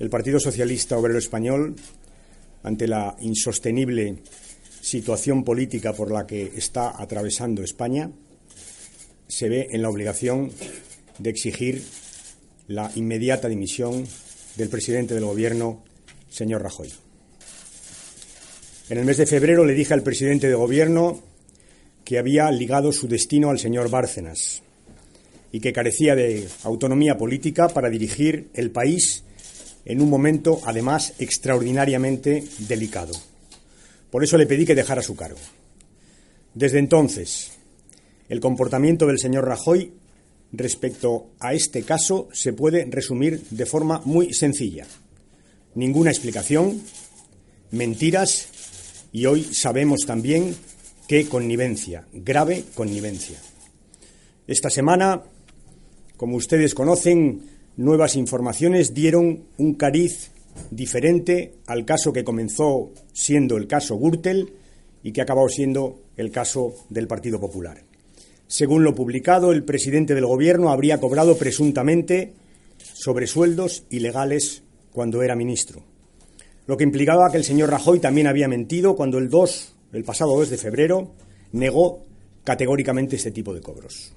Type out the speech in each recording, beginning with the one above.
El Partido Socialista Obrero Español, ante la insostenible situación política por la que está atravesando España, se ve en la obligación de exigir la inmediata dimisión del presidente del Gobierno, señor Rajoy. En el mes de febrero le dije al presidente de Gobierno que había ligado su destino al señor Bárcenas y que carecía de autonomía política para dirigir el país en un momento, además, extraordinariamente delicado. Por eso le pedí que dejara su cargo. Desde entonces, el comportamiento del señor Rajoy respecto a este caso se puede resumir de forma muy sencilla. Ninguna explicación, mentiras y hoy sabemos también que connivencia, grave connivencia. Esta semana, como ustedes conocen, nuevas informaciones dieron un cariz diferente al caso que comenzó siendo el caso Gürtel y que acabado siendo el caso del Partido Popular. Según lo publicado, el presidente del Gobierno habría cobrado presuntamente sobresueldos ilegales cuando era ministro, lo que implicaba que el señor Rajoy también había mentido cuando el 2, el pasado 2 de febrero, negó categóricamente este tipo de cobros.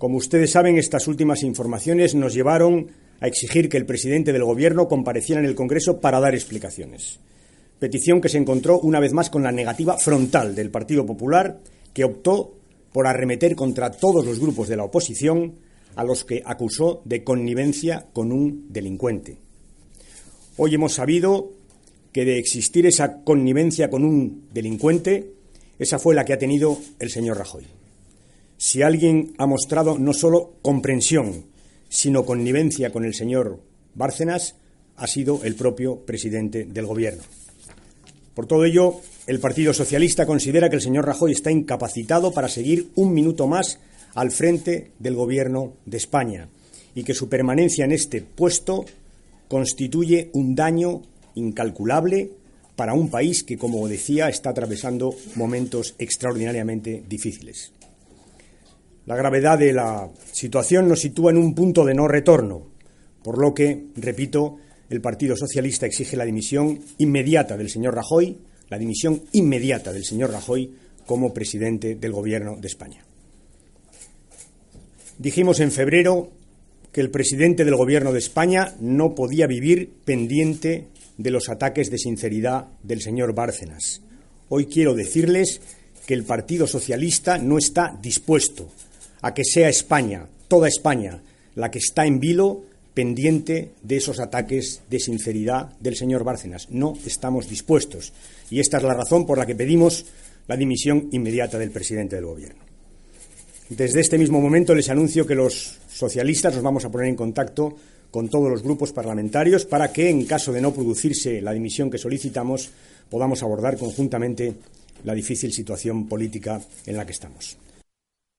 Como ustedes saben, estas últimas informaciones nos llevaron a exigir que el presidente del Gobierno compareciera en el Congreso para dar explicaciones. Petición que se encontró una vez más con la negativa frontal del Partido Popular, que optó por arremeter contra todos los grupos de la oposición a los que acusó de connivencia con un delincuente. Hoy hemos sabido que de existir esa connivencia con un delincuente, esa fue la que ha tenido el señor Rajoy. Si alguien ha mostrado no solo comprensión, sino connivencia con el señor Bárcenas, ha sido el propio presidente del Gobierno. Por todo ello, el Partido Socialista considera que el señor Rajoy está incapacitado para seguir un minuto más al frente del Gobierno de España y que su permanencia en este puesto constituye un daño incalculable para un país que, como decía, está atravesando momentos extraordinariamente difíciles. La gravedad de la situación nos sitúa en un punto de no retorno, por lo que, repito, el Partido Socialista exige la dimisión inmediata del señor Rajoy, la dimisión inmediata del señor Rajoy como presidente del Gobierno de España. Dijimos en febrero que el presidente del Gobierno de España no podía vivir pendiente de los ataques de sinceridad del señor Bárcenas. Hoy quiero decirles que el Partido Socialista no está dispuesto a que sea España, toda España, la que está en vilo pendiente de esos ataques de sinceridad del señor Bárcenas. No estamos dispuestos. Y esta es la razón por la que pedimos la dimisión inmediata del presidente del Gobierno. Desde este mismo momento les anuncio que los socialistas nos vamos a poner en contacto con todos los grupos parlamentarios para que, en caso de no producirse la dimisión que solicitamos, podamos abordar conjuntamente la difícil situación política en la que estamos.